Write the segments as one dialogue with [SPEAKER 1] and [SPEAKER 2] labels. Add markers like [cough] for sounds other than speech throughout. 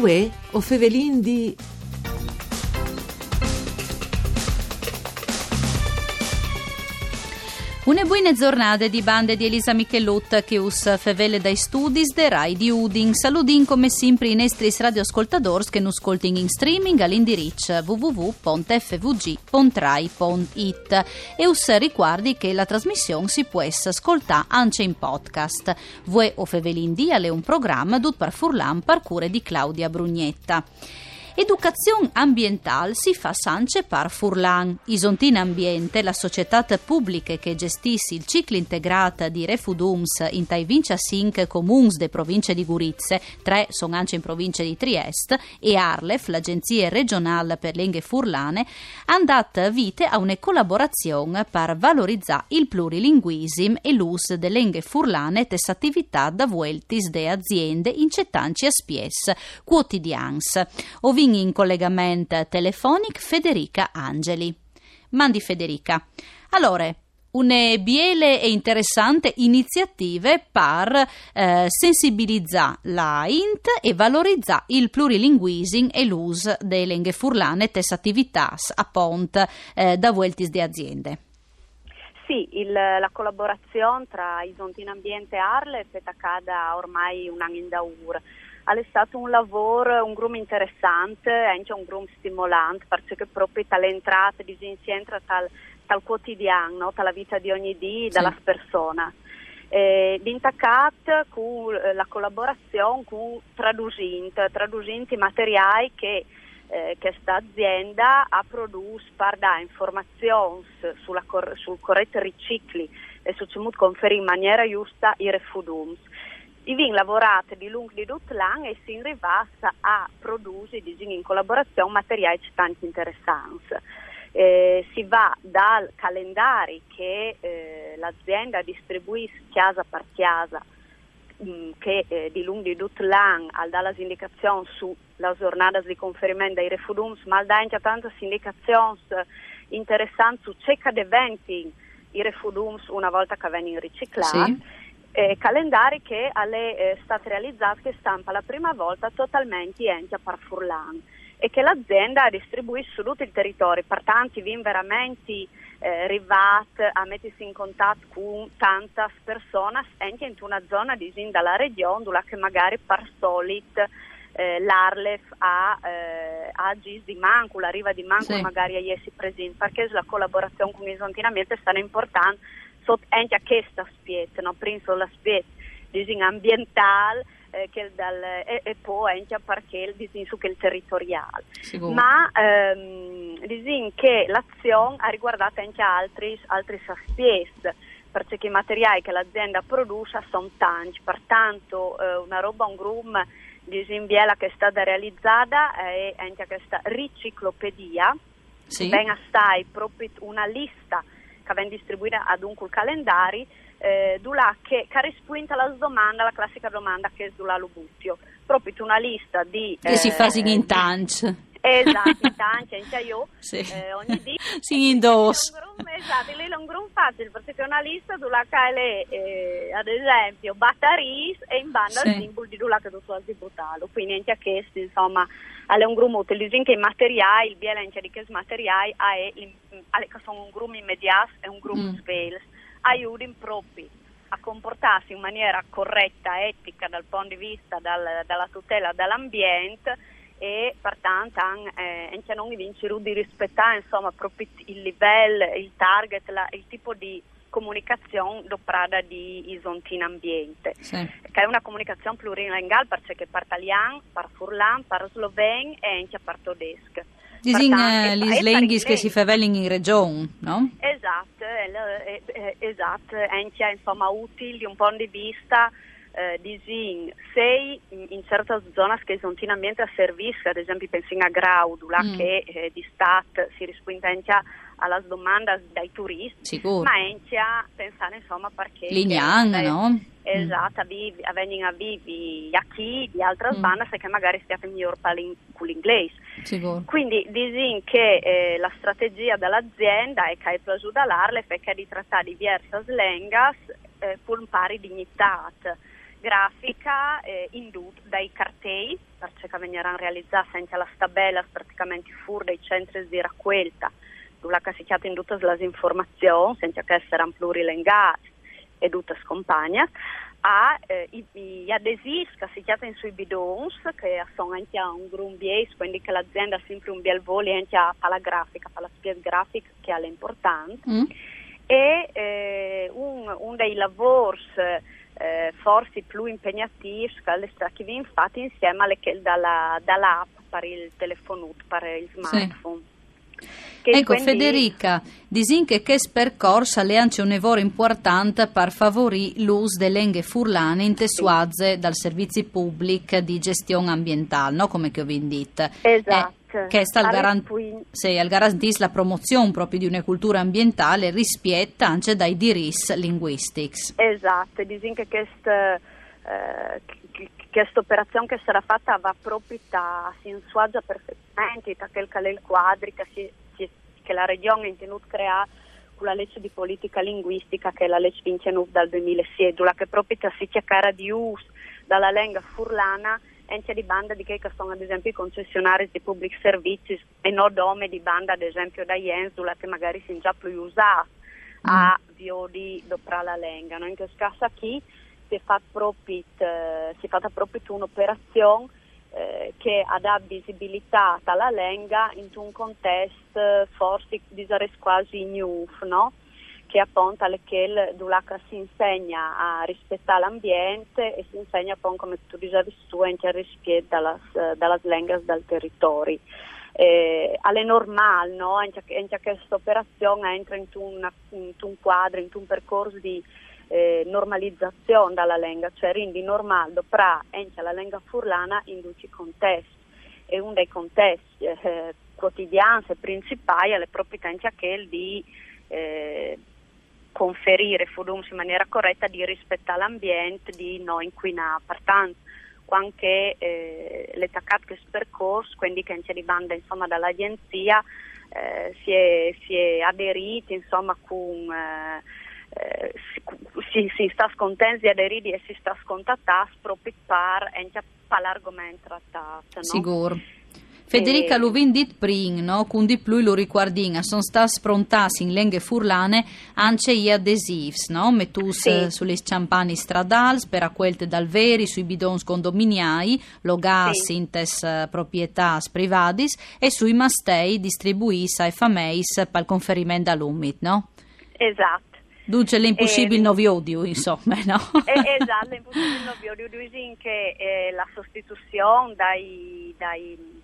[SPEAKER 1] Uè, o fevelin di...
[SPEAKER 2] Une buone giornate di bande di Elisa Michelut che us fevele dai studi de Rai di Udin. Saludin come sempre i nostri radioascoltadors che nu ascolting in streaming all'indirizzo www.fvg.rai.it e us ricordi che la trasmissione si può ascoltare anche in podcast. Vue o fevelin di è un programma dut par Furlan par cure di Claudia Brugnetta. Educazione ambientale si fa sance par Furlan. Isontin Ambiente, la società pubblica che gestisce il ciclo integrato di refudums in tai vincia cinque comuns de province di Gurizze, tre sono anche in provincia di Trieste, e Arlef, l'agenzia regionale per lingue furlane, hanno dato vite a una collaborazione per valorizzare il plurilinguismo e l'uso delle lingue furlane tes attività da vueltis de aziende in cettanci a spies quotidians. Ovin in collegamento telefonico Federica Angeli. Mandi Federica. Allora, une biele e interessante iniziative per eh, sensibilizzare la INT e valorizzare il plurilinguismo e l'uso delle lingue furlane tes attività a pont eh, da vueltis di aziende.
[SPEAKER 3] Sì, il, la collaborazione tra Isontin Ambiente e Arle è accada ormai un anno in daur è stato un lavoro, un groom interessante, anche un groom stimolante, perché proprio l'entrata disinsientra tal, tal quotidiano, no? dalla vita di ogni giorno, dalla sì. persona. Eh, intaccat con la collaborazione con traducenti, traducenti materiali che eh, questa azienda ha prodotto per dare informazioni sulla, sul corretto ricicli e su come conferire in maniera giusta i refudums i vin lavorati di lungo di tutto l'anno e si rivassa a produrre in collaborazione materiali tanto interessanti. Eh, si va dal calendario che eh, l'azienda distribuisce chiesa per chiesa mh, mm, che eh, di lungo di tutto l'anno al dà le indicazioni sulla giornata di conferimento dei refudums ma dà anche tante indicazioni interessanti su che diventano i refudums una volta che vengono riciclati sì eh, calendari che alle eh, state realizzate che stampa la prima volta totalmente enti a Parfurlan e che l'azienda distribuisce su tutto il territorio, pertanto vi veramente eh, arrivati a mettersi in contatto con tante persone anche in una zona di dalla regione dove magari per solito eh, l'Arlef ha, eh, ha GIS di Manco, la riva di Manco sì. magari a essi presenti, perché la collaborazione con i zontinamenti è stata importante sotto anche a questa spiezza, no? sulla spiezza diciamo, ambientale eh, che dal, e, e, poi anche perché diciamo, su che il territoriale. Sicuro. Ma ehm, diciamo che l'azione ha riguardato anche altri, altri spiezze perché i materiali che l'azienda produce sono tanti, pertanto eh, una roba, un groom di Zimbiela che è stata realizzata è anche questa riciclopedia, sì. ben assai proprio una lista che viene distribuita ad un calendario eh, che, che risponde alla domanda, la classica domanda che è sulla Lubuzio. Proprio una lista di...
[SPEAKER 2] Che eh, si fa in tanci.
[SPEAKER 3] Esatto, [laughs] in tanci, anche io,
[SPEAKER 2] sì.
[SPEAKER 3] eh, ogni dì.
[SPEAKER 2] si indossa.
[SPEAKER 3] Esatto, lì è un gran facile perché è una c'è, eh, ad esempio, batteries e in banda sì. il simbolo di che tu hai buttato. Quindi anche questo, insomma, è un gruppo utilizzato che i materiali, il bilancio di questi materiali è, sono un gruppo immediato e un gruppo mm. svels, aiutano proprio a comportarsi in maniera corretta, etica dal punto di vista dal, dalla tutela dell'ambiente e pertanto eh, non vincere di rispettare insomma, proprio il livello, il target, la, il tipo di comunicazione doprada di Isontin Ambiente, sì. che è una comunicazione plurilinguale perché per italiano, per furlan, per sloven e anche per tedesco.
[SPEAKER 2] Disin uh, gli linguis che si favelin in regione, no?
[SPEAKER 3] Esatto, eh, eh, esatto, anche insomma utili un punto di vista eh, disin sei in certe zone che sono in ambiente a servizio, ad esempio penso a Graudula mm. che eh, di Stat si risponde anche alla domanda dai turisti,
[SPEAKER 2] Sicuro.
[SPEAKER 3] ma anche a pensare insomma perché...
[SPEAKER 2] Lignang, eh, no?
[SPEAKER 3] Esatto, mm. a venire a vivi a chi di altre mm. bande che magari stiate miglior con l'inglese.
[SPEAKER 2] Sicuro.
[SPEAKER 3] Quindi disin che eh, la strategia dell'azienda è che è piaciuta all'Arle perché di trattare diverse lengas eh, con pari dignità grafica eh, in dai cartei, perché verranno realizzati anche la stabella praticamente fuori dai centri di raccolta, dove si chiama in tutte le informazioni, senza che siano plurilengate e tutte scompagne, a eh, i, i, adesivi che si chiamano sui bidons, che sono anche un grumbies, quindi che l'azienda ha sempre un bel volo anche a la grafica, a la spiega grafica che è l'importante. Mm. E eh, un, un, dei lavori eh, forse più impegnativi che vi infatti insieme alle che dalla, dall'app per il telefono, per il smartphone.
[SPEAKER 2] Sì. Che ecco quindi... Federica, disin che questo percorso è anche un lavoro importante per favorire l'uso delle lingue furlane in tessuazze sì. dal servizi pubblici di gestione ambientale, no? come che ho detto.
[SPEAKER 3] Esatto.
[SPEAKER 2] Eh, che sta al, garan- sì, al garantire la promozione proprio di una cultura ambientale rispetto anche dai diritti linguistici.
[SPEAKER 3] Esatto, disin che questo... Eh, questa operazione che sarà fatta va proprio da si insuaggia perfettamente da quel che è il quadro che, che la regione ha intenuto a creare con la legge di politica linguistica che è la legge 29 dal 2006 che proprio si cerca di uso dalla lingua furlana ente di banda di che sono ad esempio i concessionari di pubblic servizi e non dome di banda ad esempio da Jensula che magari si già più usati a mm. viodi dopo la lingua. No? In questo caso qui si è fatta proprio, è proprio un'operazione eh, che ha dato visibilità alla lingua in un contesto eh, forse quasi new, no? Che appunto alle che si insegna a rispettare l'ambiente e si insegna appunto come tu dicevi anche a rispettare dalle, dalle lingue del territorio. Eh, è normale, no? anche, anche questa operazione entra in un, in un quadro, in un percorso di eh, normalizzazione dalla lingua, cioè rendi normale pra entra la lingua furlana in i contesti e uno dei contesti eh, quotidiani e principali è le proprietà anche di eh, conferire fudums in maniera corretta, di rispettare l'ambiente, di non inquinare. Pertanto, anche eh, le TACAT che percorso, quindi che c'è di banda insomma, dall'agenzia, eh, si, è, si è aderiti insomma con eh, eh, si, si, sta scontenti di e si sta scontattando proprio per l'argomento trattato. No?
[SPEAKER 2] Sicuro. Federica Luvin dit pring, no? Con di più lo riguardin, sono stati sprontati in lingue furlane anche gli adesivi, no? Mettus sì. sulle campane stradali, per acquelte dal veri, sui bidons condominiali, logas sì. in tes eh, proprietà privadis e sui mastei distribuiti ai fameis il conferimento all'umit, no?
[SPEAKER 3] Esatto.
[SPEAKER 2] Dunque l'impossibile eh, noviodio, insomma, no?
[SPEAKER 3] Eh, esatto, l'impossibile noviodio, che eh, la sostituzione dai, dai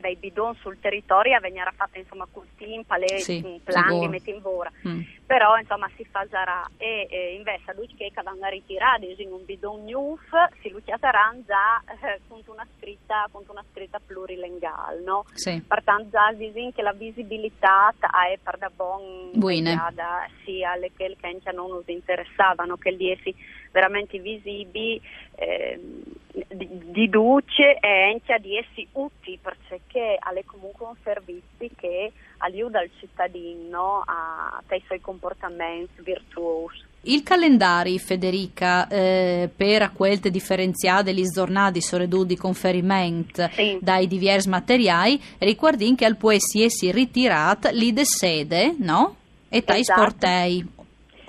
[SPEAKER 3] dai bidon sul territorio veniva fatta insomma team, palè, sì, planghe, vora. Mm. Però insomma si farà e, e invece lui che vanno a ritirare in un bidon newf si lucciaterà già eh, con una scritta con una scritta plurilinguale, no?
[SPEAKER 2] Sì.
[SPEAKER 3] Pertanto già disin che la visibilità è per da buon sia alle che non nos interessavano che li essi veramente visibili eh, di, duce e anche di essi utili perché è comunque un servizio che aiuta il cittadino a, i suoi comportamenti virtuosi.
[SPEAKER 2] Il calendario, Federica, eh, per acquelte differenziate degli giornati soredù di conferimento sì. dai diversi materiali, riguardin che al può essi ritirat lì de sede, no? E tai esatto. sportei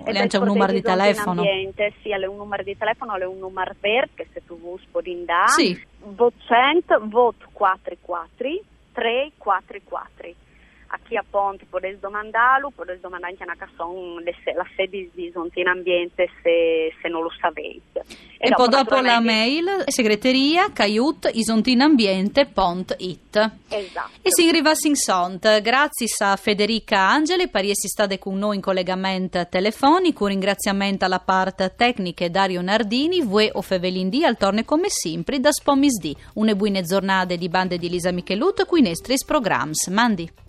[SPEAKER 3] e c'è un numero di telefono? Sì, è un numero di telefono, è un numero verde che se tu vuoi puoi dare.
[SPEAKER 2] Sì.
[SPEAKER 3] Vot 100, vot 44, 344 a chi appunto potete domandarlo, potete domandare anche a Casson la sede di in Ambiente se, se, non lo sapete.
[SPEAKER 2] E, e poi dopo la mail segreteria caiut isontinambiente.it
[SPEAKER 3] Esatto.
[SPEAKER 2] E si arriva in sont. Grazie a Federica Angeli per essere stata con noi in collegamento telefonico. Un ringraziamento alla parte tecnica Dario Nardini, voi o Fevelindì al torne come sempre da Spomisdì. Une buone giornate di bande di Lisa Michelut, qui nei programmi. Mandi.